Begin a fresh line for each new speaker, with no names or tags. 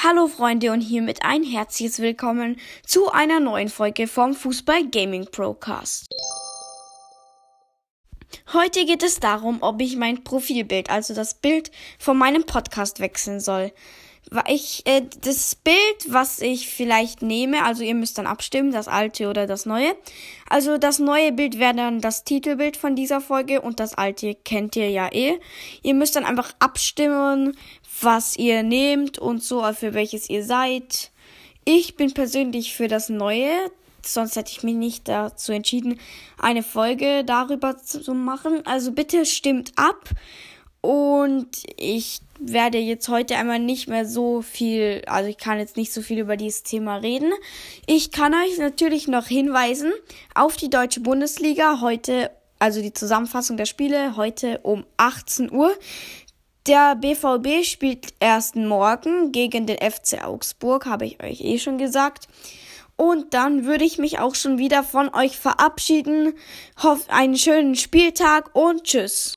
Hallo Freunde und hiermit ein herzliches Willkommen zu einer neuen Folge vom Fußball Gaming Procast. Heute geht es darum, ob ich mein Profilbild, also das Bild von meinem Podcast wechseln soll. Ich, äh, das Bild, was ich vielleicht nehme, also ihr müsst dann abstimmen, das alte oder das neue. Also das neue Bild wäre dann das Titelbild von dieser Folge und das alte kennt ihr ja eh. Ihr müsst dann einfach abstimmen, was ihr nehmt und so, für welches ihr seid. Ich bin persönlich für das neue, sonst hätte ich mich nicht dazu entschieden, eine Folge darüber zu machen. Also bitte stimmt ab. Und ich werde jetzt heute einmal nicht mehr so viel, also ich kann jetzt nicht so viel über dieses Thema reden. Ich kann euch natürlich noch hinweisen auf die deutsche Bundesliga heute, also die Zusammenfassung der Spiele heute um 18 Uhr. Der BVB spielt erst morgen gegen den FC Augsburg, habe ich euch eh schon gesagt. Und dann würde ich mich auch schon wieder von euch verabschieden. Hoff einen schönen Spieltag und tschüss.